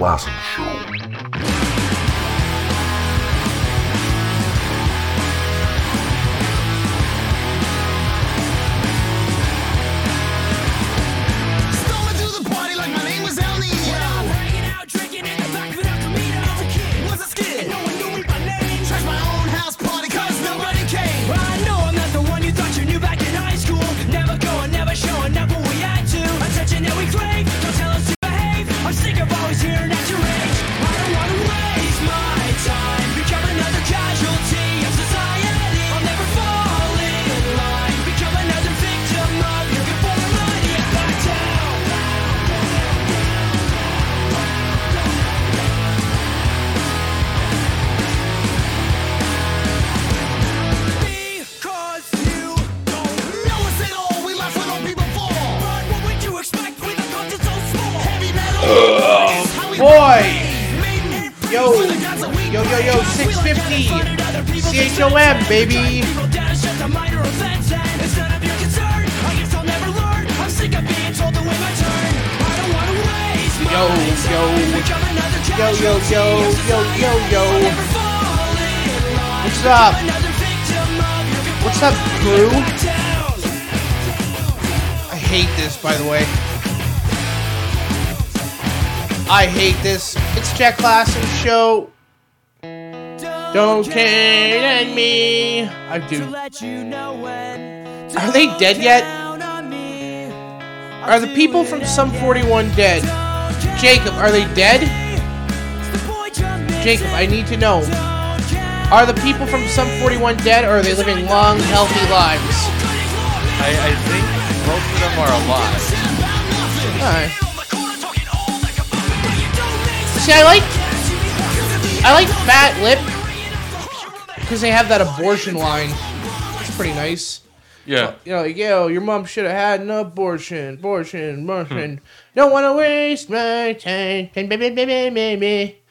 Classic Show. baby. Yo, yo, yo, yo, yo, yo, yo, yo. What's up? What's up, crew? I hate this, by the way. I hate this. It's Jack Klassen's show. Don't Kane me. I To do. let you know when. Are they dead yet? Down on me. Are the people from Sum 41 dead? Jacob, are they dead? Jacob, I need to know. Are the people from Sum 41 dead or are they living long, healthy lives? I, I think most of them are alive. Alright. See, I like. I like Fat Lip. Because they have that abortion line. It's pretty nice. Yeah. You know, like, yo, your mom should have had an abortion, abortion, hmm. abortion. Don't want to waste my time. Baby, baby, baby.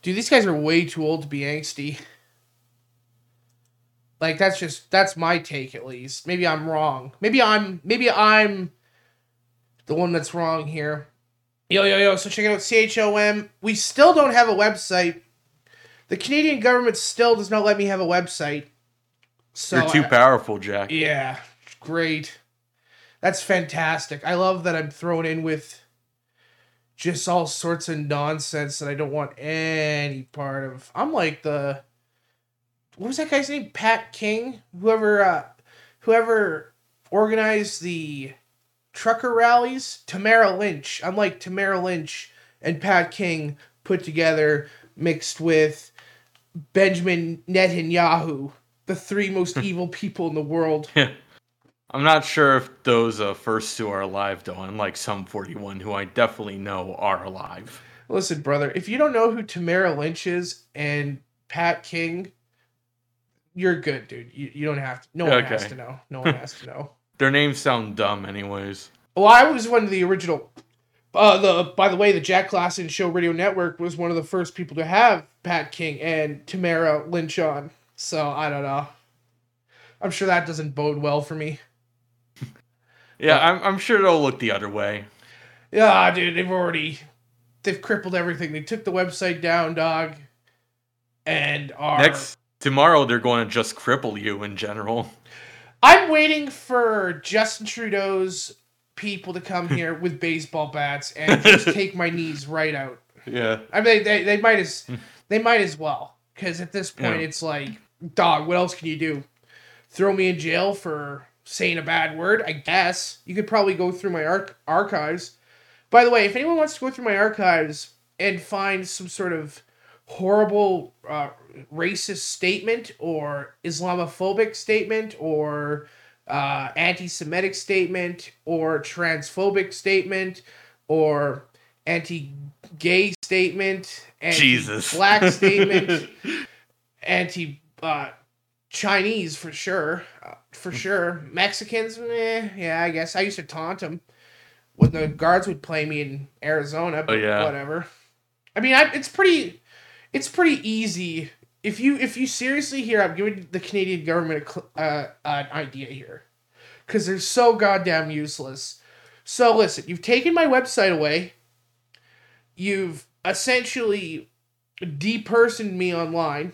Dude, these guys are way too old to be angsty. Like that's just that's my take at least. Maybe I'm wrong. Maybe I'm maybe I'm the one that's wrong here. Yo yo yo, so check it out CHOM. We still don't have a website. The Canadian government still does not let me have a website. So You're too I- powerful, Jack. yeah, great. That's fantastic. I love that I'm thrown in with just all sorts of nonsense that I don't want any part of. I'm like the what was that guy's name? Pat King, whoever uh whoever organized the trucker rallies, Tamara Lich. I'm like Tamara Lich and Pat King put together mixed with Benjamin Netanyahu, the three most evil people in the world. I'm not sure if those uh, first two are alive, though, unlike Sum 41 who I definitely know are alive. Listen, brother, if you don't know who Tamara Lich is and Pat King, you're good, dude. You, you don't have to. No one has to know. No one has to know. Their names sound dumb, anyways. Well, I was one of the original. Uh, the by the way, the Jack Klassen Show Radio Network was one of the first people to have Pat King and Tamara Lich on. So I don't know. I'm sure that doesn't bode well for me. Yeah, I'm, I'm sure it'll look the other way. Yeah, dude, they've already they've crippled everything. They took the website down, dog, and are Next, tomorrow, they're going to just cripple you in general. I'm waiting for Justin Trudeau's people to come here with baseball bats and just take my knees right out. Yeah. I mean, they, they might as they might as well because at this point Yeah. it's like, dog, what else can you do? Throw me in jail for saying a bad word? I guess you could probably go through my arch- archives. By the way, if anyone wants to go through my archives and find some sort of horrible uh, racist statement or Islamophobic statement or uh, anti-Semitic statement or transphobic statement or anti-gay statement, Jesus. black statement, anti uh, Chinese for sure, uh, for sure. Mexicans, eh, yeah, I guess I used to taunt them when the guards would play me in Arizona. But Oh, yeah. whatever. I mean, I, it's pretty, it's pretty easy. If you if you seriously here, I'm giving the Canadian government a, uh, an idea here, because they're so goddamn useless. So listen, you've taken my website away. You've essentially depersoned me online.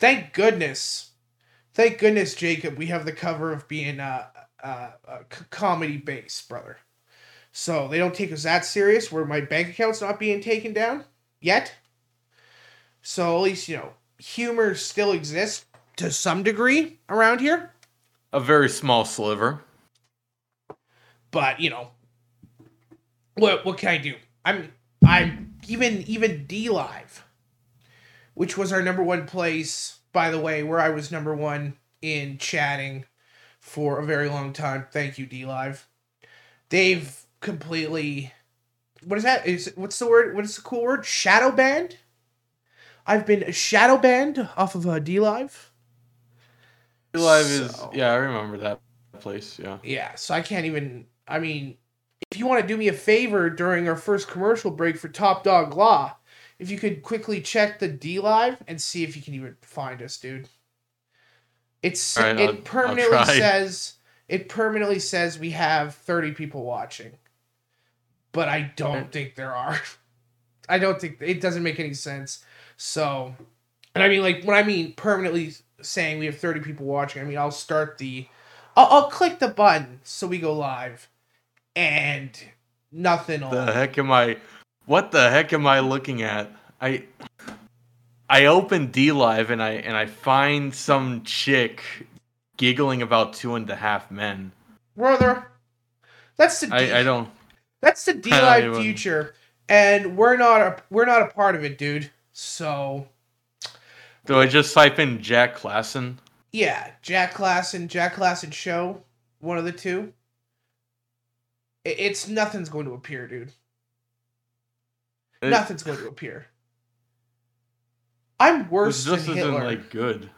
Thank goodness. Thank goodness, Jacob, we have the cover of being uh, uh, uh, comedy base, brother. So they don't take us that serious where my bank account's not being taken down yet. So at least, you know, humor still exists to some degree around here. A very small sliver. but you know what what can i do? I'm i'm even even DLive which was our number one place by the way where i was number one in chatting for a very long time. Thank you DLive they've completely what is that? Is what's the word what is the cool word? Shadow banned i've been shadow banned off of uh, DLive Live is, yeah, I remember that place, yeah. Yeah, so I can't even. I mean, if you want to do me a favor during our first commercial break for Top Dog Law, if you could quickly check the DLive and see if you can even find us, dude. It's right, I'll- I'll it permanently says it permanently says we have thirty people watching, but I don't think there are. I don't think it doesn't make any sense. So, and I mean, like when I mean permanently saying we have thirty people watching, I mean I'll start the, I'll, I'll click the button so we go live, and nothing. will The heck am I? What the heck am I looking at? I. I open DLive and I and I find some chick giggling about two and a half men. brother. That's the D, I, I don't. that's the D Live future, and we're not a we're not a part of it, dude. So Do I just type in Jack Klassen? yeah, Jack Klassen, Jack Klassen show, one of the two. It's nothing's going to appear, dude. It- Nothing's going to appear. I'm worse This than isn't Hitler. like good.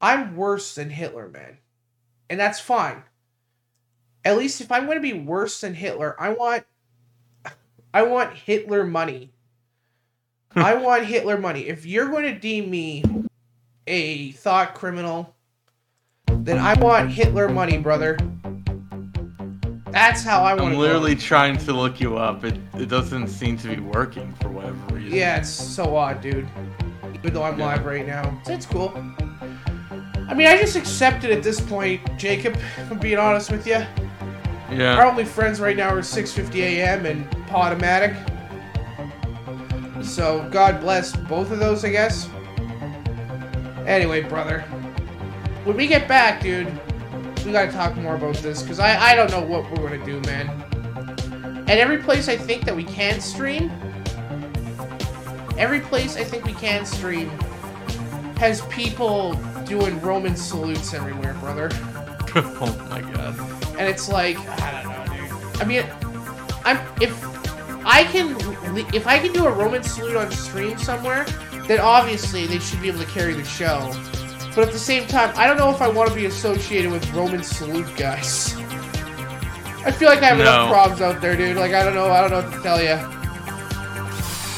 I'm worse than Hitler, man. And that's fine. At least if I'm going to be worse than Hitler, I want I want Hitler money. I want Hitler money. If you're going to deem me a thought criminal, then I want Hitler money, brother. That's how I want I'm literally Go. trying to look you up. It it doesn't seem to be working for whatever reason. Yeah, it's so odd, dude. Even though I'm Yeah. live right now, it's cool. I mean, I just accept it at this point, Jacob. If I'm being honest with you. Yeah. Our only friends right now are 6:50 a.m. and Podomatic. So God bless both of those, I guess. Anyway, brother, when we get back, dude, we gotta talk more about this because I I don't know what we're gonna do, man. At every place I think that we can stream, every place I think we can stream has people doing Roman salutes everywhere, brother oh my god. and it's like I don't know, dude. I mean, I'm if I can if I can do a Roman salute on stream somewhere, then obviously they should be able to carry the show. But at the same time, I don't know if I want to be associated with Roman salute guys. I feel like I have enough problems out there, dude. Like I don't know, I don't know what to tell you.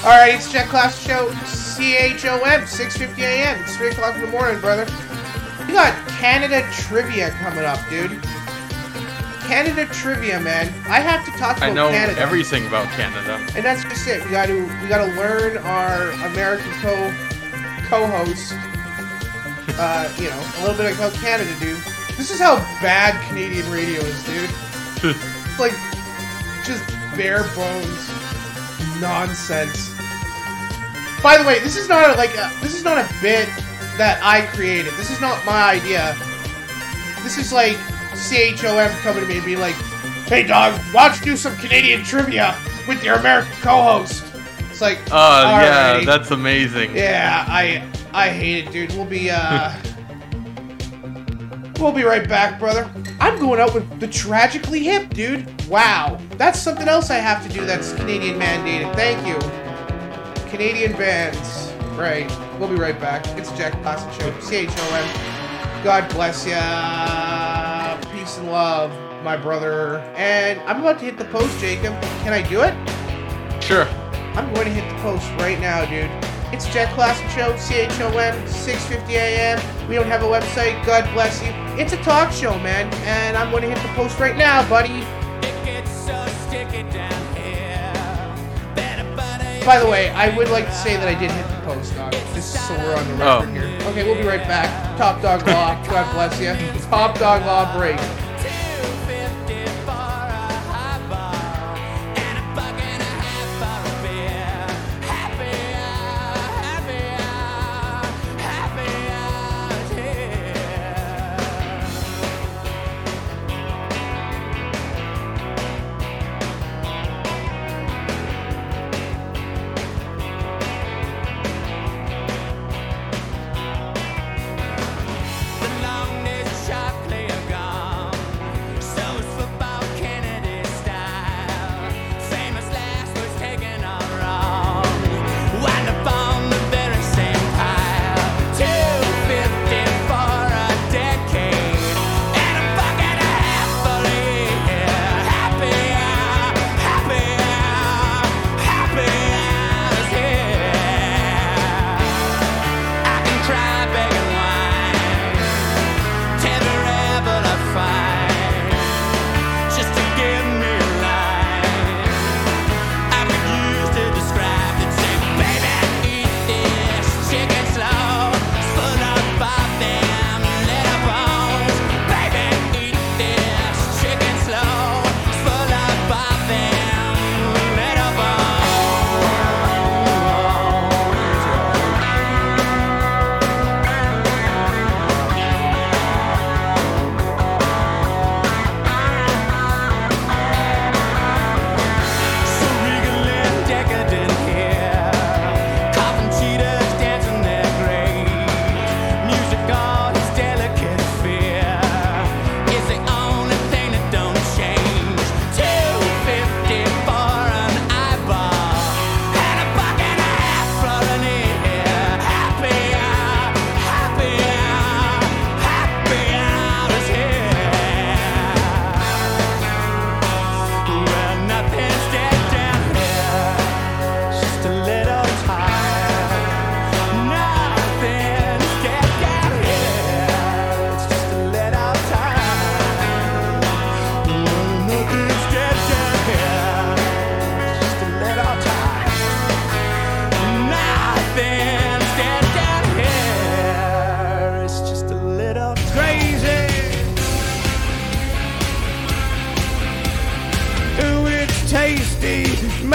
All right, it's Jack Klassen Show, C H O M, 6:50 a.m. It's three o'clock in the morning, brother. We got Canada trivia coming up, dude. Canada trivia, man. I have to talk about I know Canada. everything about Canada. and that's just it. We got to we got to learn our American co co-host. Uh, you know, a little bit about Canada, dude. This is how bad Canadian radio is, dude. It's like just bare bones nonsense. By the way, this is not a, like a, this is not a bit that I created. This is not my idea. This is like CHOM coming to me and being like, "Hey, dog, why don't you do some Canadian trivia with your American co-host?" It's like, Oh yeah, alrighty. that's amazing. Yeah, I I hate it, dude. We'll be uh We'll be right back, brother. I'm going out with the tragically hip, dude. Wow. That's something else I have to do that's Canadian mandated. Thank you. Canadian bands. Right. We'll be right back. It's Jack Klassen Show. CHOM. God bless ya. Peace and love, my brother. And I'm about to hit the post, Jacob. Can I do it? Sure. I'm going to hit the post right now, dude. It's Jack Klassen Show, CHOM, 6.50 a.m. We don't have a website, God bless you. It's a talk show, man, and I'm going to hit the post right now, buddy. It gets so sticky down here. Buddy. By the way, I would like to say that I did hit post, dog, just so we're on the record Oh. here. Okay, we'll be right back. Top Dog Law, God bless you. Top Dog Law break.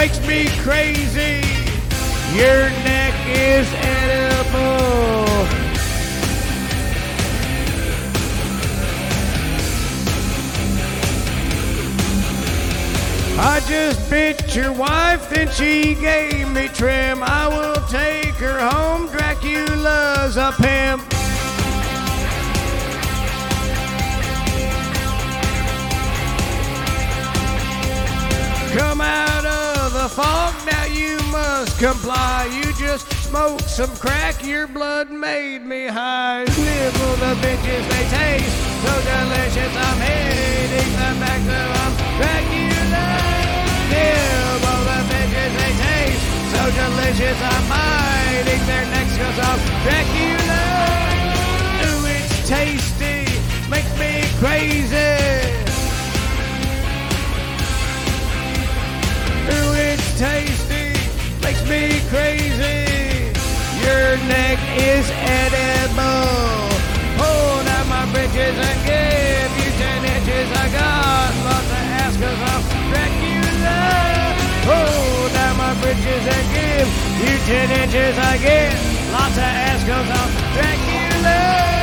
Makes me crazy. Your neck is edible. I just bit your wife, then she gave me trim. I will take her home. Dracula's a pimp. Come out fog, now you must comply. You just smoked some crack, your blood made me high. Nibble the bitches, they taste so delicious. I'm hitting the them. Dracula. Nibble the bitches, they taste so delicious. I'm biting their necks cause I'm Dracula. Ooh, it's tasty, makes me crazy. Tasty, makes me crazy. Your neck is edible. Pull down my britches and give you ten inches. I got lots of ass cause I'm Dracula. Pull down my britches and give you ten inches. I get lots of ass cause I'm Dracula.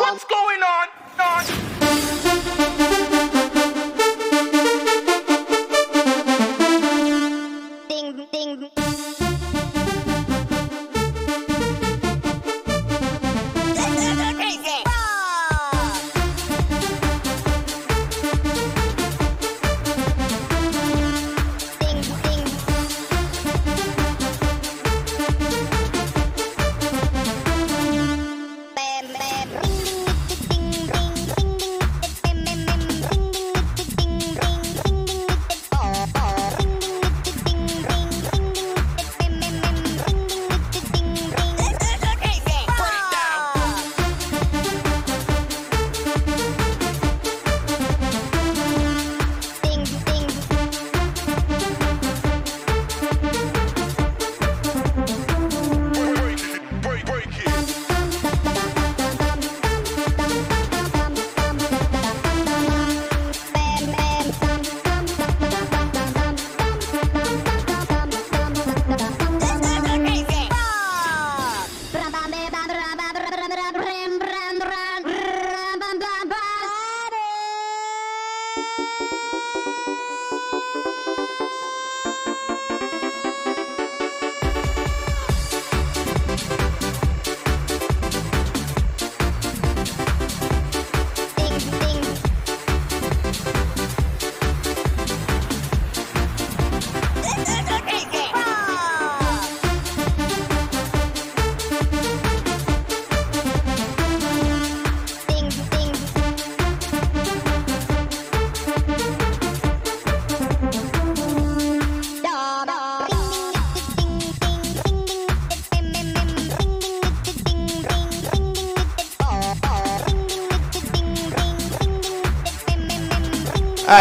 What's going on? Ding,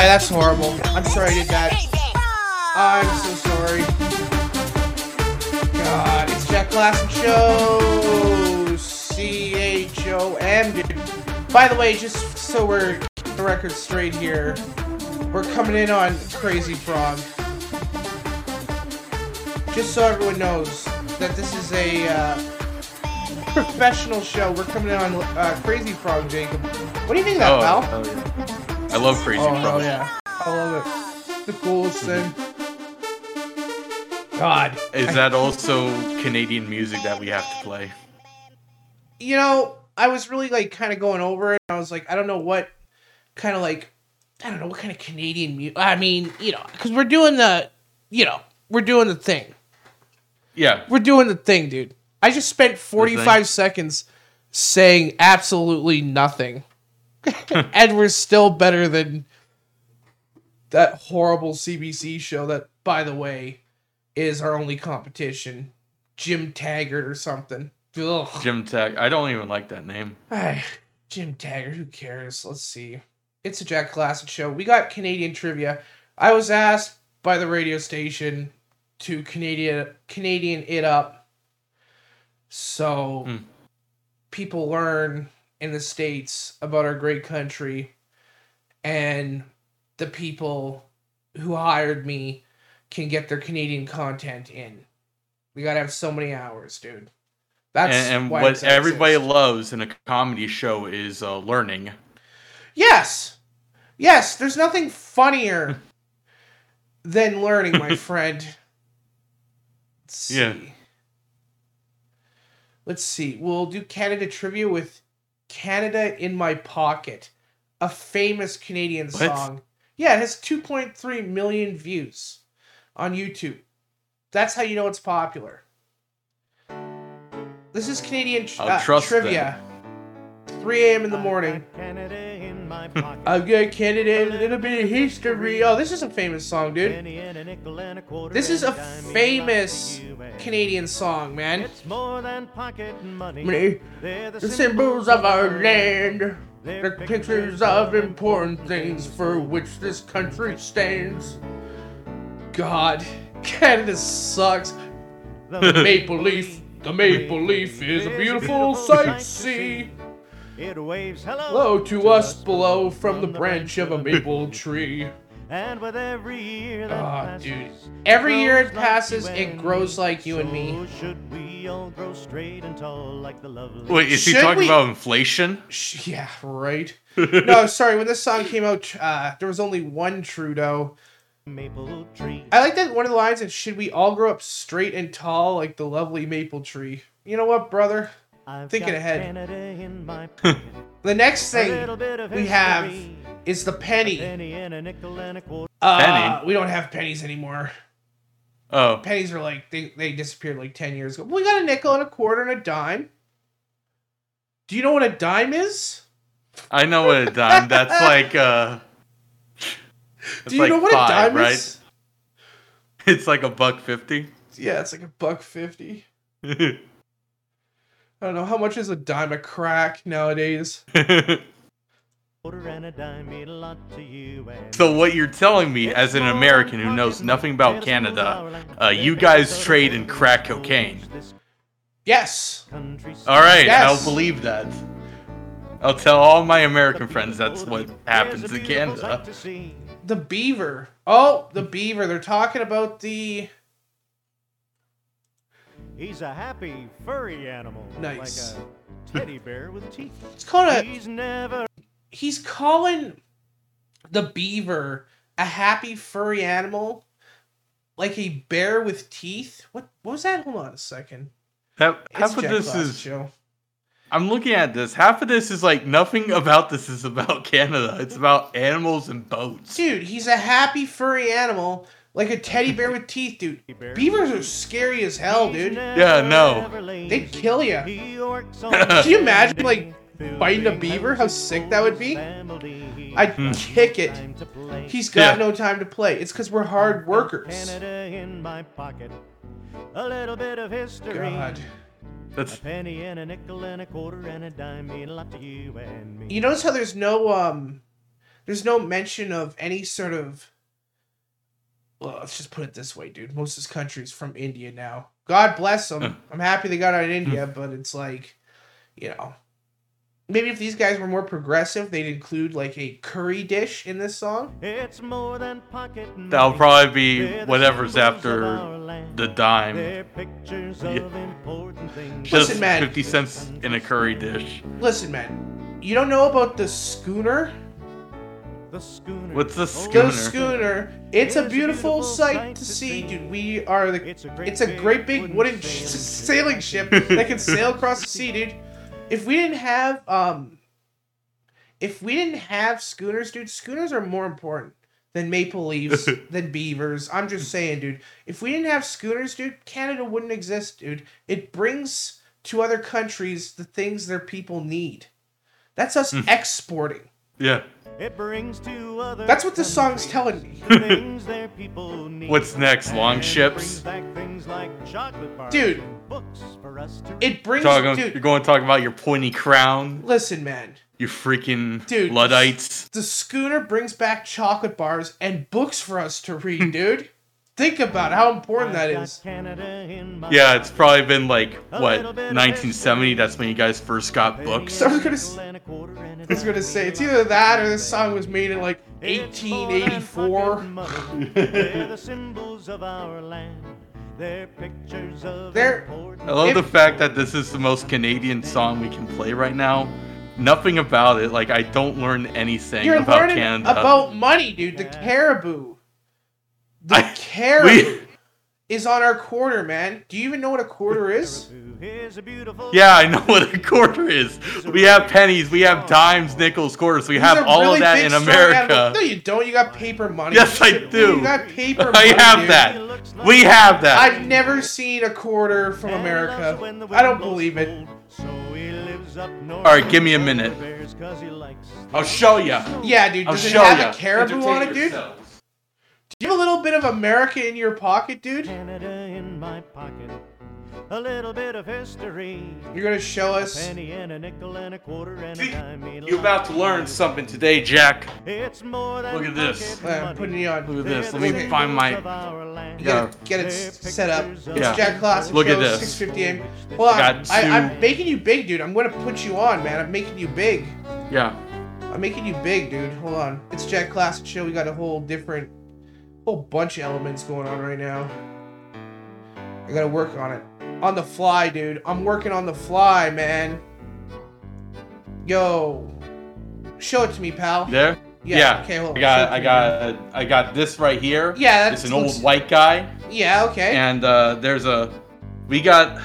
that's horrible. I'm sorry I did that. I'm so sorry. God, it's Jack Klassen Show. C H O M. By the way, just so we're the record straight here, we're coming in on Crazy Frog. Just so everyone knows that this is a uh, professional show. We're coming in on uh, Crazy Frog, Jacob. What do you think of that, Oh, Val? hell yeah. I love Crazy Oh, Frog. hell yeah. I love it. The coolest thing. God. Is that also Canadian music that we have to play? You know, I was really like kind of going over it. I was like, I don't know what kind of like, I don't know what kind of Canadian music. I mean, you know, because we're doing the, you know, we're doing the thing. Yeah. We're doing the thing, dude. I just spent 45 seconds saying absolutely nothing. and we're still better than that horrible CBC show that, by the way, is our only competition. Jim Taggart or something. Ugh. Jim Tag. I don't even like that name. Jim Taggart, who cares? Let's see. It's a Jack Klassen show. We got Canadian trivia. I was asked by the radio station to Canadian Canadian it up, so Hmm. people learn in the states about our great country, and the people who hired me can get their Canadian content in. We gotta have so many hours, dude. That's and and what everybody loves in a comedy show is uh, learning. Yes. Yes, there's nothing funnier than learning, my friend. Let's see. Yeah. Let's see. We'll do Canada trivia with Canada in My Pocket, a famous Canadian What? song. Yeah, it has 2.3 million views on YouTube. That's how you know it's popular. This is Canadian tr- uh, trust trivia. 3 a.m. in the morning. I've got Canada and a little bit of history. Oh, this is a famous song, dude. This is a famous Canadian song, man. It's more than pocket money. Me, They're The symbols of our land. They're pictures of important things for which this country stands. God, Canada sucks. The Maple leaf, the maple leaf is a beautiful sight to see. It waves hello, Hello to us below from the branch of a maple tree. And with every year that Ah, passes, dude. Every year it grows like passes, you it and grows me. like you and me. So should we all grow straight and tall like the lovely Wait, is he Should talking we- about inflation? Sh- Yeah, right. no, sorry. When this song came out, uh, there was only one Trudeau. maple tree? I like that one of the lines is "Should we all grow up straight and tall like the lovely maple tree?" You know what, brother? I've thinking ahead. In my. The next thing little bit of we have is the penny. penny and a nickel and a quarter. Uh, Penny? We don't have pennies anymore. Oh, Pennies are like they they disappeared like ten years ago. We got a nickel and a quarter and a dime. Do you know what a dime is? I know what a dime. That's like uh. Do you know what a dime is? It's like a buck fifty. Yeah, it's like a buck fifty. I don't know how much is a dime a crack nowadays. Quarter and a dime mean a lot to you and so what you're telling me, as an American who knows nothing about Canada, uh, you guys trade in crack cocaine. Yes. All right, Yes. I'll believe that. I'll tell all my American friends that's what happens in Canada. The beaver. Oh, the beaver. They're talking about the. He's a happy, furry animal. Nice. Like a teddy bear with teeth. It's called a. He's never He's calling the beaver a happy furry animal, like a bear with teeth. What? What was that? Hold on a second. Half, half of this Classic is. show. I'm looking at this. Half of this is like nothing about this is about Canada. It's about animals and boats. Dude, he's a happy furry animal, like a teddy bear with teeth, dude. Beavers are scary as hell, dude. Yeah, no. They'd kill you. He works on Can you imagine, like, biting a beaver? How sick that would be? I'd kick it. He's got Yeah. no time to play. It's because we're hard workers. Canada in my pocket. A little bit of history. God. A That's penny and a nickel and a quarter and a dime mean a lot to you and me. You notice how there's no um, there's no mention of any sort of. Well, let's just put it this way, dude. Most of this country's from India now. God bless them. I'm happy they got out of India, hmm. but it's like, you know, maybe if these guys were more progressive, they'd include like a curry dish in this song. It's more than pocket money. that'll probably be whatever's after the dime. Pictures Yeah. of important things. Just Listen, man. fifty cents in a curry dish. Listen, man, you don't know about the schooner? The schooner. What's the Oh, schooner? The schooner. It's a beautiful sight to see, dude. We are the. It's a great It's a great big wooden wooden sailing sailing ship that can sail across the sea, dude. If we didn't have um, if we didn't have schooners, dude, schooners are more important than maple leaves, than beavers. I'm just saying, dude. If we didn't have schooners, dude, Canada wouldn't exist, dude. It brings to other countries the things their people need. That's us exporting. Yeah. It brings to other That's what this song's telling me. things their people need. What's next? Long ships? brings back things like Dude. books for us to read. It brings, Talking, dude. you're going to talk about your pointy crown. Listen, man. You freaking Dude. Luddites. The schooner brings back chocolate bars and books for us to read, dude. Think about how important that is. Yeah, it's probably been like what 1970. That's when you guys first got books. I was gonna, s- I was gonna say it's either that or this song was made in like 1884. They're the symbols of our land. They're pictures of They're- I love If- the fact that this is the most Canadian song we can play right now. Nothing about it. Like I don't learn anything You're about learning Canada. about money, dude. The caribou. The I- caribou is on our quarter, man. Do you even know what a quarter is? Here's a beautiful Yeah, I know what a quarter is. We have pennies, we have dimes, nickels, quarters. We These have all really of that in America. animals. No, you don't. You got paper money. Yes, I do. You got paper money. I have dude. that. We have that. I've never seen a quarter from America. I don't believe it. So he lives up north. All right, give me a minute. Bears 'cause he likes I'll show you. Yeah, dude. I'll Does it show have ya. a caribou on it, dude? Entertain Do you have a little bit of America in your pocket, dude? Canada in my pocket. A little bit of history. You're gonna show us. Penny and a nickel and a quarter and a dime. You're about to learn something today, Jack. It's more than Look at this. pocket I'm putting you on. Look at this. Let me the find my. symbols of our land. You gotta Yeah. get it set up. It's Yeah. Jack Klassen Look at Show, this. 650 AM. Well, I, two... I, I'm making you big, dude. I'm gonna put you on, man. I'm making you big. Yeah. I'm making you big, dude. Hold on. It's Jack Classic Show. We got a whole different, whole bunch of elements going on right now. I gotta work on it. On the fly, dude. I'm working on the fly, man. Yo. Show it to me, pal. There. Yeah, okay, hold on. I got. I got. I got this right here. Yeah, It's that's an old white guy, Yeah, okay. and uh, there's a. We got.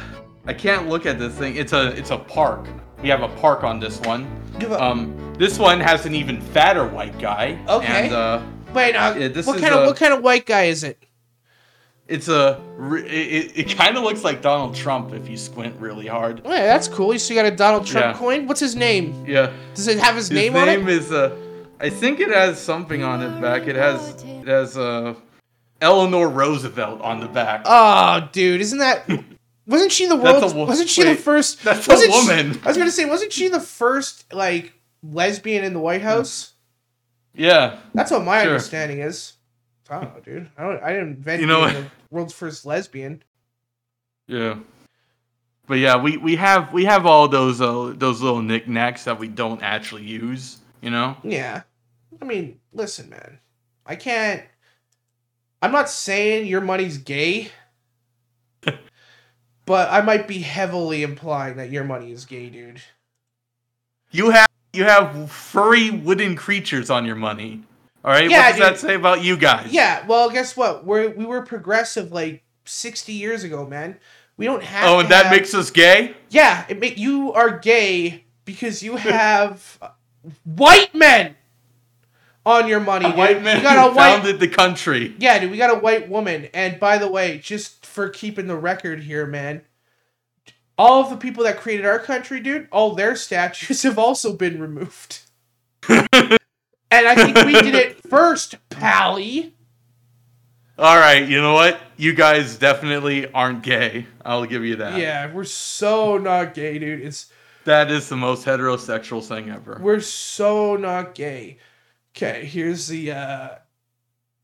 I can't look at this thing. It's a. It's a park. We have a park on this one. Give a- Um, this one has an even fatter white guy. Okay. And uh, Wait, uh, yeah, what kind of what kind of white guy is it? it's a. It, it, it kind of looks like Donald Trump if you squint really hard. Oh, yeah, that's cool. So you got a Donald Trump Yeah. coin. What's his name? Yeah. Does it have his, His name, on it? is uh, I think it has something on it back. It has it has uh, Eleanor Roosevelt on the back. Oh, dude, isn't that? Wasn't she the a world's? wo- wasn't she the first? that's a wasn't she- woman. I was gonna say, wasn't she the first like lesbian in the White House? Yeah. That's what my Sure. understanding is. I don't know, dude, I don't. I didn't invent You know the world's first lesbian. Yeah. But yeah, we, we have we have all those uh, those little knickknacks that we don't actually use. You know. Yeah, I mean, listen, man, I can't. I'm not saying your money's gay, but I might be heavily implying that your money is gay, dude. You have you have furry wooden creatures on your money. All right. Yeah, what does that say about you guys? Yeah, well, guess what? We're we were progressive like 60 years ago, man. We don't have. Oh, and that have- makes us gay. Yeah, it make you are gay because you have white men on your money. dude. White men You got a white. founded the country. Yeah, dude, we got a white woman. And by the way, just for keeping the record here, man, all of the people that created our country, dude, all their statues have also been removed. and I think we did it first, Pally. All right. You know what? You guys definitely aren't gay. I'll give you that. Yeah, we're so not gay, dude. It's That is the most heterosexual thing ever. we're so not gay. Okay, here's the uh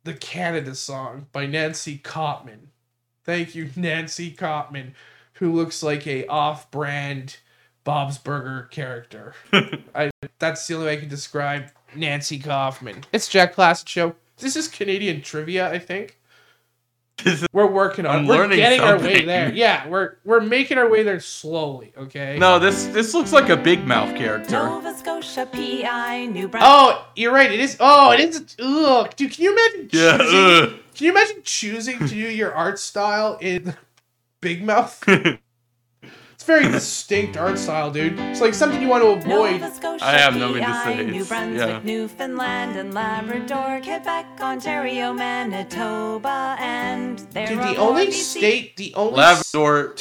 the Canada song by Nancy Cotman. Thank you, Nancy Cotman, who looks like a off-brand Bob's Burger character. I that's the only way I can describe Nancy Kaufman. It's Jack Klassen Show. This is Canadian trivia, I think. We're working on. I'm it. We're learning getting our way there. Yeah, we're we're making our way there slowly. Okay. No, this this looks like a Big Mouth character. Nova Scotia, PI, New Brunswick. Oh, you're right. It is. Oh, it is. Ugh, dude. Can you imagine? Yeah. Choosing. Can you imagine choosing to do your art style in Big Mouth? it's very distinct art style, dude. It's like something you want to avoid. Scotia, I have nothing to say. New Brunswick, yeah. Newfoundland, and Labrador, Quebec, Ontario, Manitoba, and there Dude, the only BC. state, the only. s- Labrador.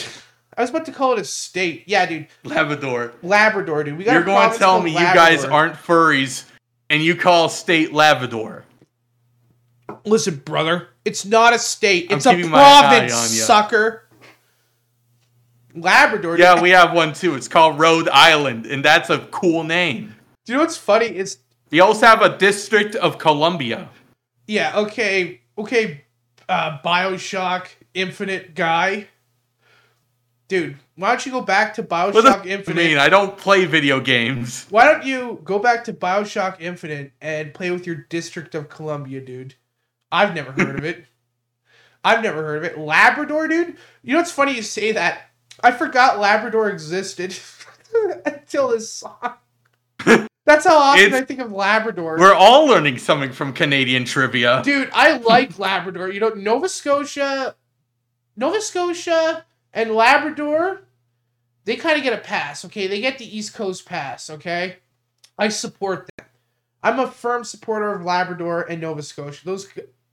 I was about to call it a state. Yeah, dude. Labrador. Labrador, dude. We got. You're going to tell called me you guys aren't furries and you call state Labrador. Listen, brother. It's not a state. I'm It's a keeping my eye province, on ya. sucker. Labrador. Yeah, we have one too. It's called Rhode Island, and that's a cool name. Do you know what's funny? It's They also have a District of Columbia. yeah, okay, okay, uh, Bioshock Infinite guy. Dude, why don't you go back to Bioshock you Infinite? mean? I don't play video games. Why don't you go back to Bioshock Infinite and play with your District of Columbia, dude? I've never heard of it. I've never heard of it. Labrador, dude? You know what's funny you say that? I forgot Labrador existed until this song. That's how often It's- I think of Labrador. We're all learning something from Canadian trivia. Dude, I like Labrador. You know, Nova Scotia, Nova Scotia and Labrador, they kind of get a pass, okay? They get the East Coast pass, okay? I support them. I'm a firm supporter of Labrador and Nova Scotia. Those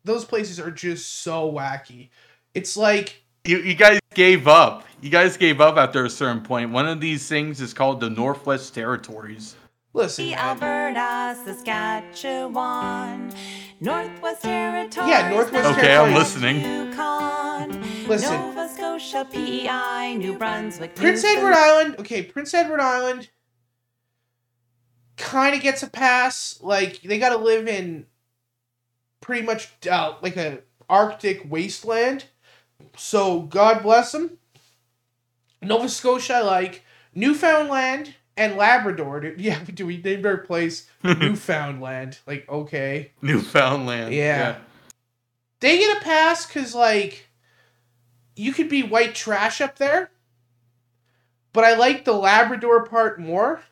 those places are just so wacky. It's like You, you guys gave up. You guys gave up after a certain point. One of these things is called the Northwest Territories. listen, man. Alberta, Saskatchewan, Northwest Territories. Yeah, Northwest Okay, I'm listening. Yukon, Listen. Nova Scotia, PEI, New Brunswick, Prince Newfoundland- Edward Island. Okay, Prince Edward Island kind of gets a pass. Like they got to live in pretty much uh, like a Arctic wasteland. So God bless them. Nova Scotia, I like Newfoundland and Labrador. Dude. Yeah, do we named our place Newfoundland? Like okay, Newfoundland. Yeah. they get a pass because like you could be white trash up there. But I like the Labrador part more.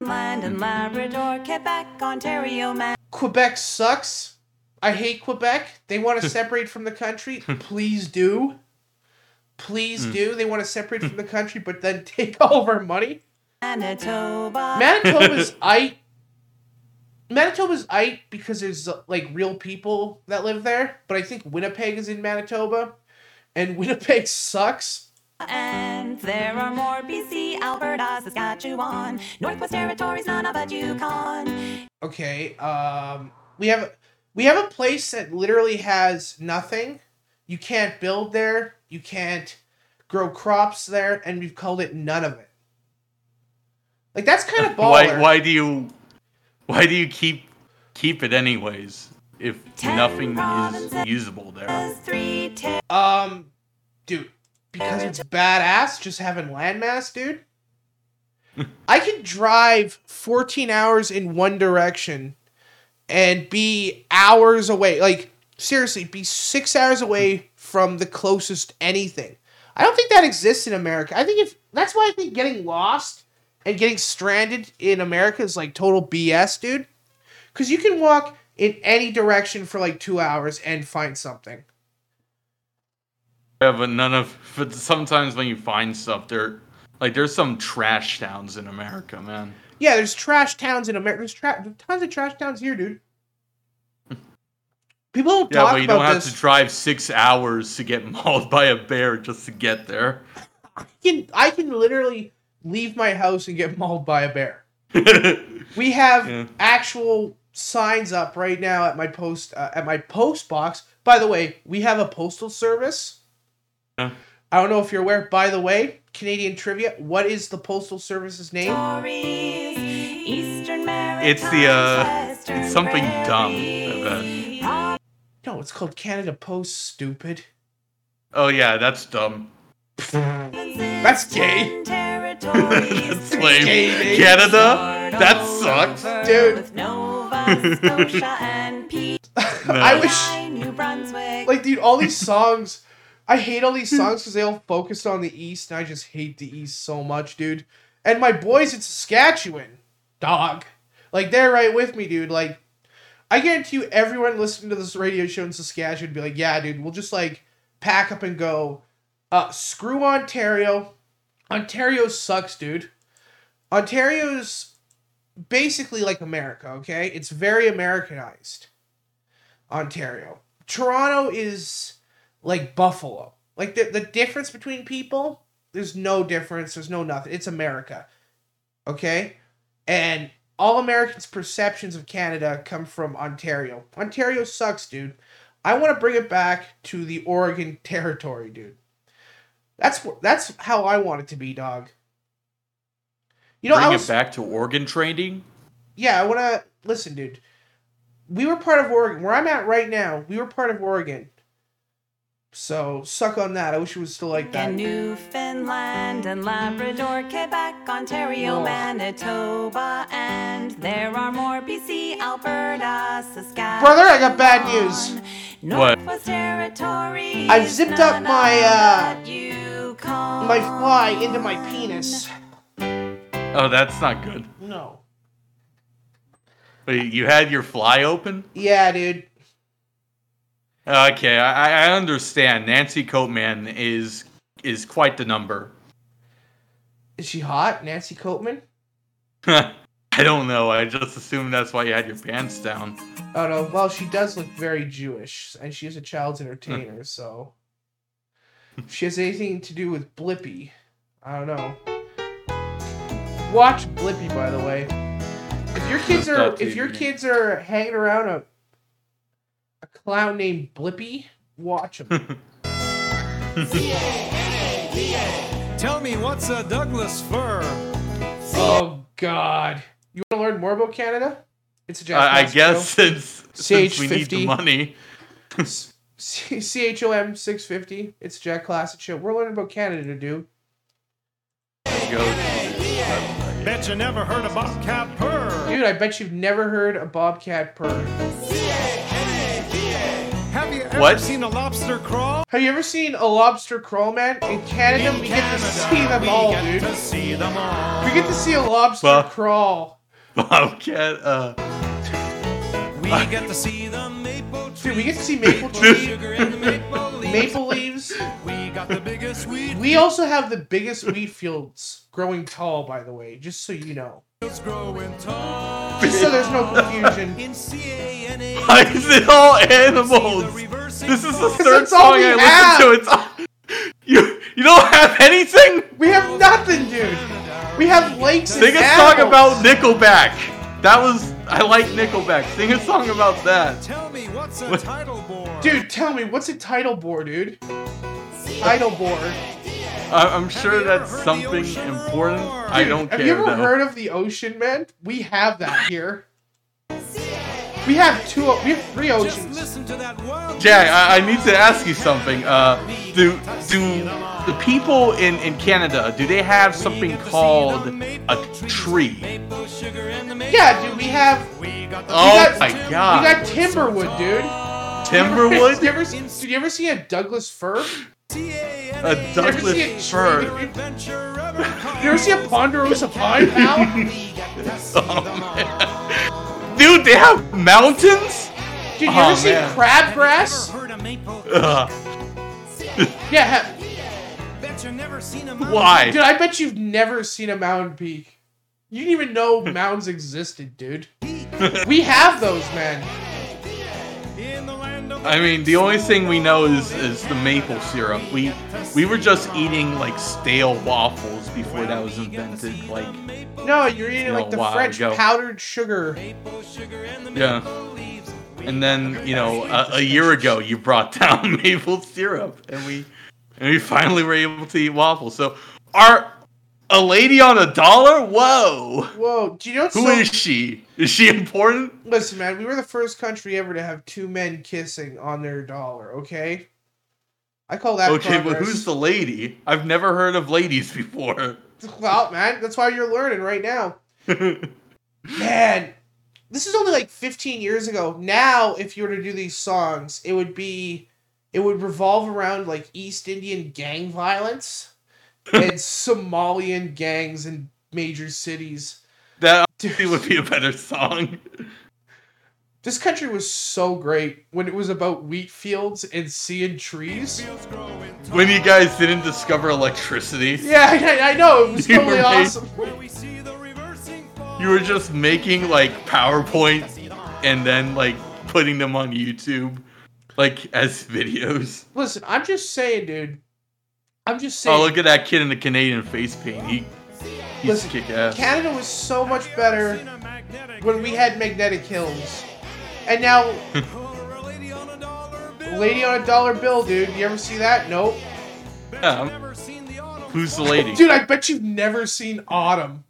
Land and Labrador, Quebec, Ontario, Man. Quebec sucks. I hate Quebec. They want to separate from the country. Please do. Please do. They want to separate from the country, but then take all of our money. Manitoba. Manitoba's I. Manitoba's I because there's like real people that live there, but I think Winnipeg is in Manitoba, and Winnipeg sucks. And there are more BC, Alberta, Saskatchewan, Northwest Territories, none of Nunavut, Yukon. Okay, um, we have we have a place that literally has nothing. You can't build there. You can't grow crops there, and we've called it none of it. Like that's kind of baller. Why why do you why do you keep keep it anyways if Ten nothing is usable there? Three Um, dude, because it's badass just having landmass, dude. I could drive 14 hours in one direction and be hours away. Like, seriously, be six hours away from the closest anything. I don't think that exists in America. I think if that's why I think getting lost and getting stranded in America is like total BS, dude. Because you can walk in any direction for like two hours and find something. Yeah, but none of but sometimes when you find stuff there like there's some trash towns in America, man. Yeah, there's trash towns in America. There's tra- there's tons of trash towns here, dude. People don't Yeah, talk but you don't have this. to drive six hours to get mauled by a bear just to get there. I can I can literally leave my house and get mauled by a bear. We have Yeah. actual signs up right now at my post uh, at my post box. By the way, we have a postal service. Yeah. I don't know if you're aware. By the way, Canadian trivia. What is the postal service's name? Territories, Eastern Maritimes, It's the, uh, it's something dumb, Prairies, No, it's called Canada Post. Stupid. oh yeah, that's dumb. That's gay. That's lame. Gay. Canada? That sucks. Dude. With Nova Scotia and PEI, I wish. Like dude all these songs i hate all these songs because they all focus on the east and i just hate the east so much dude and my boys in saskatchewan dog like they're right with me dude like i guarantee you everyone listening to this radio show in saskatchewan would be like yeah dude we'll just like pack up and go uh screw ontario ontario sucks dude ontario's basically like america okay it's very americanized Ontario. Toronto is like Buffalo. Like the the difference between people, there's no difference. There's no nothing. It's America. Okay? And all Americans' perceptions of Canada come from Ontario. Ontario sucks, dude. I want to bring it back to the Oregon territory, dude. That's that's how I want it to be, dog. You know, bring I was it back to Oregon trading. yeah. I want to listen, dude. We were part of Oregon. Where I'm at right now, we were part of Oregon. So suck on that. I wish it was still like that. In Newfoundland and Labrador, Quebec, Ontario, Oh. Manitoba, and there are more BC, Alberta, Saskatchewan. Brother, I got bad news. What? Northwest Territories. I've zipped up my, uh, what My fly into my penis. Oh, that's not good. No. Wait, you had your fly open? Yeah, dude. Okay, I, I understand. Nancy Coatman is is quite the number. Is she hot, Nancy Coatman? I don't know. I just assumed that's why you had your pants down. Oh no. Well, she does look very Jewish, and she is a child's entertainer. Hmm. so, if she has anything to do with Blippi, I don't know. Watch Blippi, by the way. If your kids are if your kids are hanging around a a clown named Blippi, watch him. Tell me what's a Douglas fir? oh God! You want to learn more about Canada? It's a Jack I, I guess since since we need the money. CHOM 650. It's Jack Klassen show. We're learning about Canada, dude. Go. Bet you never heard a Bobcat Purr. Dude, I bet you've never heard a bobcat purr. Ever What? seen a lobster crawl? Have you ever seen a lobster crawl, man? In Canada, we get to see them all, we dude. get to see them all. We get to see a lobster Well- crawl. Bobcat. Uh, We get to see the maple Dude, we get to trees. see maple trees, Sugar and the maple leaves. maple leaves. We got the biggest weed We also have the biggest wheat fields growing tall, by the way, just so you know. Fields growing tall. Just so there's no confusion. In C-A-N-A. why is it all animals? This is the third that's all song we I have. listened to. It's you. You don't have anything. We have nothing, dude. We have lakes and Sing a song animals. about Nickelback. That was I like Nickelback. Sing a song about that. Tell me what's a What? tidal bore? Dude, tell me, what's a tidal bore, dude? Tidal bore. I, I'm sure that's something important. roar? I don't Have care Have you ever though. heard of the ocean, man? We have that here. We have two. We have three oceans. listen to that wild Jack, I, I need to ask you something. Uh, do do the people in, in Canada do they have something called a tree? maple sugar and the maple Yeah, dude. We have. We got the Oh got- my We got Timberwood, dude. Timberwood, did you ever see a Douglas Did you ever see a Douglas fir. Dude? adventure ever Did you ever see a ponderosa pine, pal? Oh, man. Dude, they have mountains. Did you Oh, ever see man. crabgrass? heard a maple? Ugh. Yeah. ha- Bet you never seen a mountain. Why? Dude, I bet you've never seen a mountain peak. You didn't even know mountains existed, dude. We have those, man. I mean, the only thing we know is is the maple syrup. We we were just eating like stale waffles before that was invented. Like, No, you're eating No, like the French ago. powdered sugar. and yeah. And then you know, a, a year ago, you brought down maple syrup, and we and we finally were able to eat waffles. So, are a lady on a dollar? Whoa! Whoa, do you know what's Who so... is she? Is she important? Listen, man, we were the first country ever to have two men kissing on their dollar, okay? I call that Okay, but who's the lady? I've never heard of ladies before. Well, man, that's why you're learning right now. Man, this is only like 15 years ago. Now, if you were to do these songs, it would be, it would revolve around like East Indian gang violence and Somalian gangs in major cities. that would be a better song. This country was so great when it was about wheat fields and seeing trees. When you guys didn't discover electricity, Yeah, I, I know. It was You totally made- awesome. Where we see the reversing fall. you were just making like PowerPoint and then like putting them on YouTube, like as videos. Listen, I'm just saying, dude. I'm just oh, saying. Oh, look at that kid in the Canadian face paint. He, he's Listen, kick ass. Canada was so much better when we had magnetic hills. And now, Lady on a dollar bill. Lady on a Dollar Bill, dude. You ever see that? Nope. Yeah, Never seen the autumn. who's the lady? Dude, I bet you've never seen Autumn.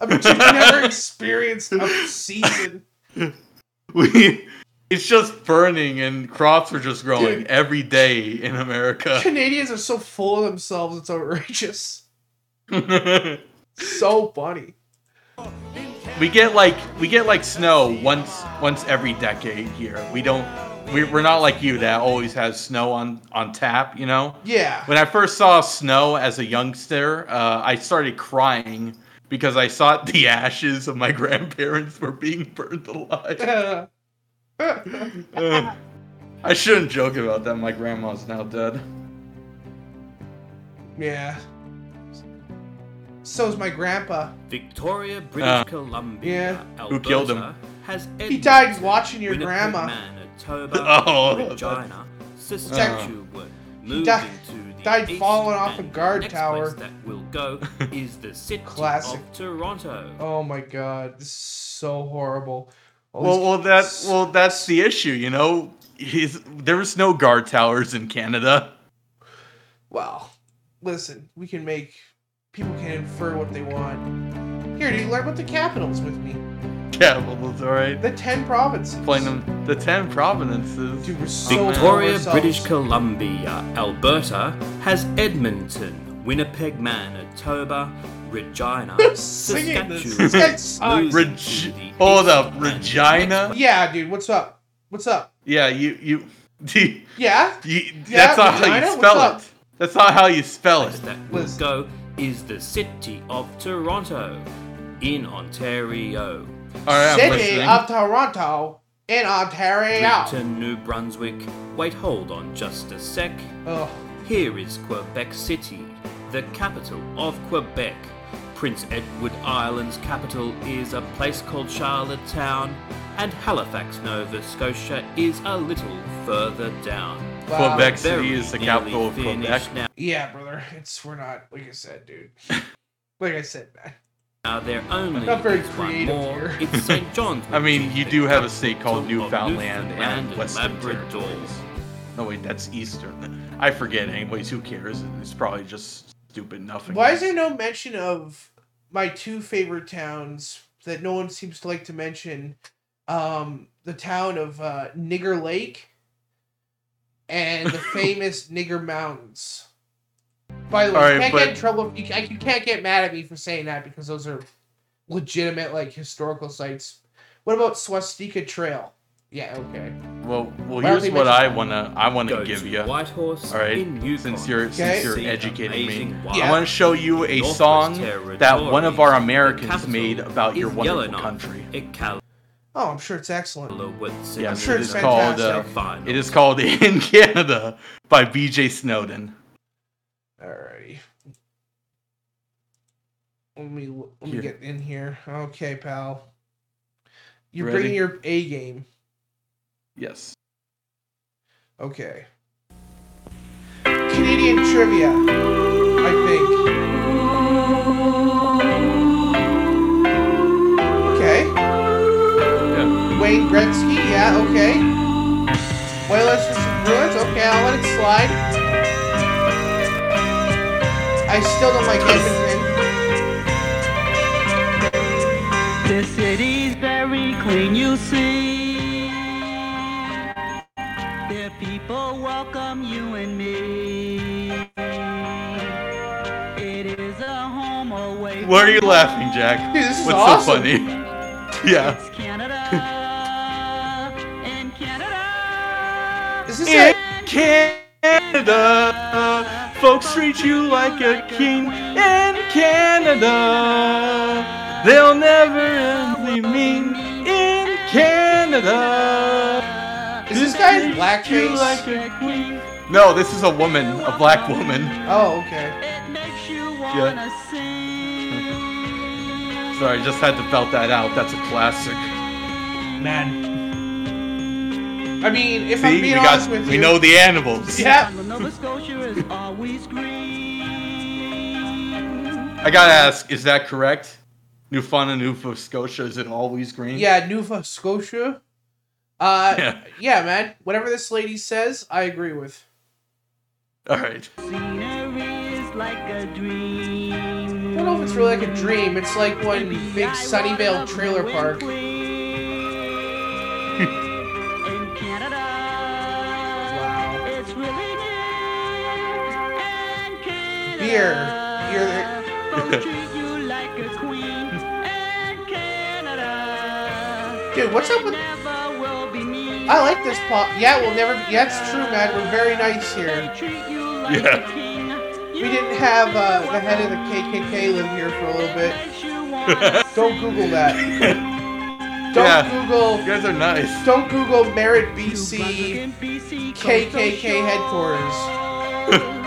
I bet you've never experienced a season. We, it's just burning and crops are just growing Dude. every day in America. Canadians are so full of themselves, it's outrageous. So funny. we get like we get like snow once once every decade here. We don't we, we're not like you that always has snow on on tap. You know. Yeah. When I first saw snow as a youngster, uh, I started crying because I saw the ashes of my grandparents were being burned alive. Uh, I shouldn't joke about that. My grandma's now dead. yeah. So's my grandpa. Victoria, British Uh, Columbia, yeah. Who killed him? Alberta Has He died watching your Winnipeg, grandma. Manitoba, Oh, Regina, Saskatchewan. Moving died- to the died falling off a guard next tower. place that will go is the city Classic. of Toronto. Oh my god, this is so horrible. All Well, well, that well, that's the issue. You know, He's, there was no guard towers in Canada. Well, listen, we can make people can infer what they want. Here, dude, learn about the capitals with me. Capitals, all right. The ten provinces. Playing them the ten provinces. Dude, we're so Victoria. British Columbia, Alberta has Edmonton, Winnipeg, Manitoba, Regina, Singing this. Saskatchewan. This guy uh, sucks. moving Reg- the hold oh, up, Regina. Yeah, dude, what's up? What's up? Yeah, you you. you, Yeah? you Yeah, that's not how Regina? you What's spell up? it. That's not how you spell it. that will go is the city of Toronto in Ontario. All right, I'm City listening. of Toronto in Ontario. Bridgeton, New Brunswick. Wait, hold on just a sec. Ugh. Here is Quebec City, the capital of Quebec. Prince Edward Island's capital is a place called Charlottetown, and Halifax, Nova Scotia is a little further down. Wow. Quebec City is the capital of Quebec. Now, Yeah, brother. It's we're not like I said, dude. like I said, man. now there only Not very is one more. here. It's St. John's. I mean, you do have a state called Newfoundland Newfoundland and Western Labrador. No, wait, that's Eastern. I forget. Anyways, who cares? It's probably just stupid nothing. Why is there no mention of my two favorite towns that no one seems to like to mention? Um, the town of uh, Nigger Lake and the famous Nigger Mountains. By the way, All you right, can't but- get in trouble. You, you can't get mad at me for saying that because those are legitimate, like historical sites. What about Swastika Trail? Yeah, okay. Well, well, Why here's what? I wanna I wanna Go give to you. Whitehorse All right, in Yukon. since you're Okay. since you're See educating me, amazing Yeah. I want to show you a Northwest song that one of our Territories. Americans capital made about your is wonderful Yellowknife. country. Iqaluit, Oh, I'm sure it's excellent. Yes, I'm sure it it's is called. Uh, fantastic. it is called "In Canada" by B.J. Snowden. Alrighty. Let me let me Here. get in here. Okay, pal. You're Ready? bringing your A game. Yes. Okay. Canadian trivia. I think. Okay. Yeah. Wayne Gretzky. Yeah. Okay. Whalers versus Bruins. Okay, I'll let it slide. I still don't like Edmonton. The city's very clean, you see. People welcome you and me. It is a home away. Why are you from laughing, Jack? This is What's awesome. so funny? Yeah. It's Canada. In Canada. Is this In a, Canada, folks treat you like a king. In Canada, they'll never end mean. In Canada, is this guy in treat you blackface? like a queen. No, this is a woman, a black woman. Oh, okay. It makes you wanna sing. Sorry, just had to belt that out. That's a classic. Man. I mean, if See, I'm we being got, honest with we you, know the animals. Yeah. Nova Scotia is always green. I gotta ask, is that correct? Newfoundland, Nova Scotia, is it always green? Yeah, Nova Scotia. Uh, Yeah. yeah. man. Whatever this lady says, I agree with. All right. Scenery is like a dream. don't know if it's really like a dream. It's like one big Sunnyvale trailer park. In Canada, it's really near. And Canada, Beer. Beer. folks treat you like a queen. And Canada, Dude, what's up with? I like this pop. Yeah, we'll never. Yeah, it's true, man. We're very nice here. Treat you Yeah. We didn't have uh, the head of the KKK live here for a little bit. Don't Google that. Don't Yeah. Google. You guys are nice. Don't Google Merritt, BC KKK headquarters.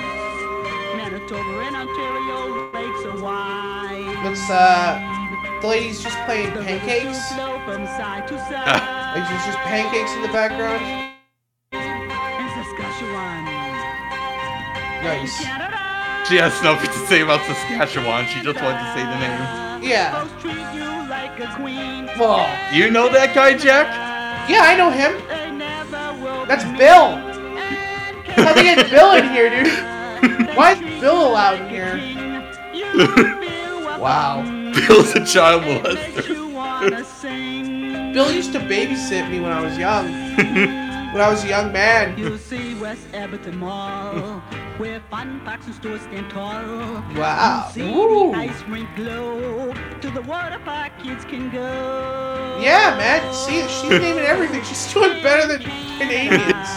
Manitoba and Ontario lakes are wide. Let's uh, the lady's just playing pancakes. Flow from side to Like side. there's just pancakes in the background. Nice. She has nothing to say about Saskatchewan. She just wanted to say the name. Yeah. Folks you like a queen. Well, You know that guy, Jack? yeah, I know him. They never will That's Bill. How they get Bill in here, dude? Why is Bill allowed in here? Wow. Bill's a child molester. Bill used to babysit me when I was young. when I was a young man. You'll see West Edmonton Mall, where fun parks and stores stand tall. Wow. You'll see Ooh. the ice rink glow, to the water park kids can go. Yeah, man. See, she's naming everything. She's doing better than Canadians.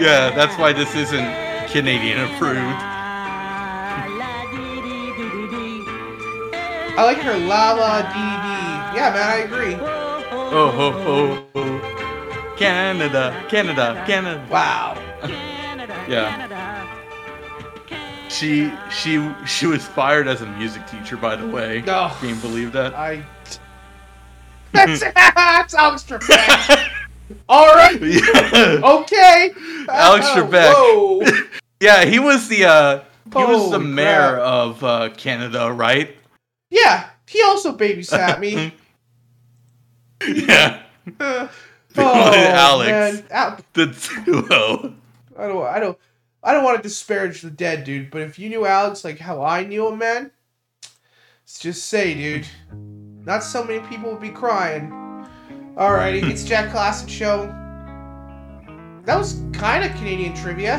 Yeah, that's why this isn't Canadian approved. I like her la la dee dee. Yeah, man, I agree. Oh, ho, ho, ho. Canada, Canada, Canada. Wow. Yeah. She she she was fired as a music teacher, by the way. No. Can you believe that? I. That's, that's Alex Trebek. All right. Yeah. Okay. Alex Uh, Trebek. Whoa. Yeah, he was the uh he was the mayor crap. of uh, Canada, right? Yeah, he also babysat me. Yeah. Uh, Oh, Alex. Al- The duo. I don't. I don't. I don't want to disparage the dead, dude. But if you knew Alex like how I knew him, man, let's just say, dude, not so many people would be crying. Alrighty, it's Jack Klassen Show. That was kind of Canadian trivia.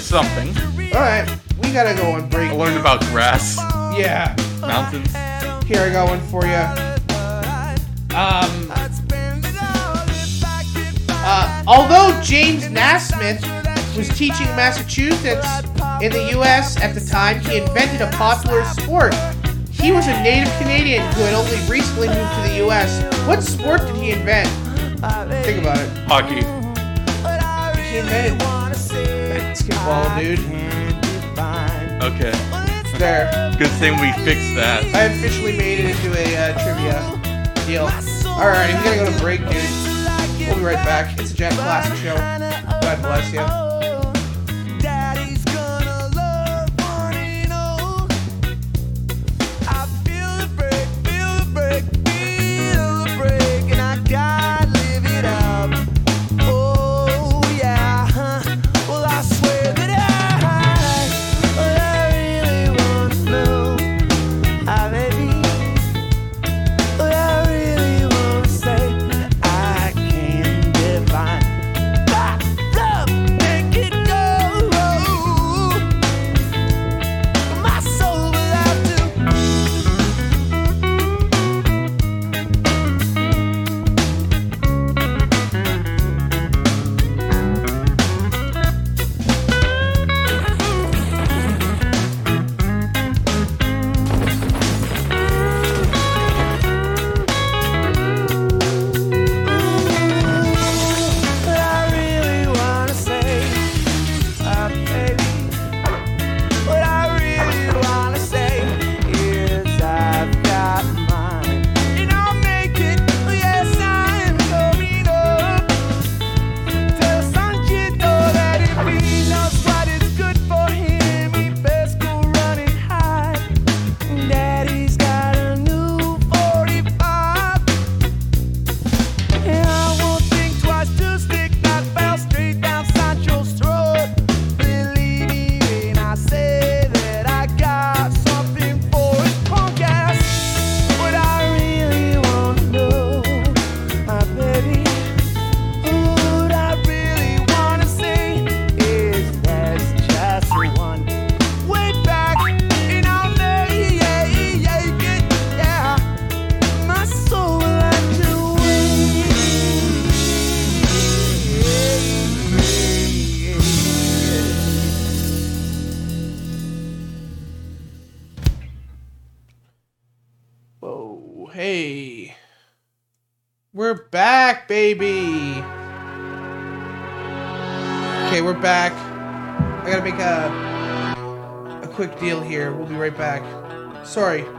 Something. All right, we gotta go on break. I learned about grass, Yeah, mountains. here I got one for you. Um, uh, although James Naismith was teaching Massachusetts in the U.S. at the time, he invented a popular sport. He was a native Canadian who had only recently moved to the U.S. What sport did he invent? Think about it. Hockey. He invented basketball, dude. Okay. There. Good thing we fixed that. I officially made it into a uh, trivia deal. Alright, we gotta go to break, dude. We'll be right back. It's a Jack Klassen Show. God bless you. Sorry.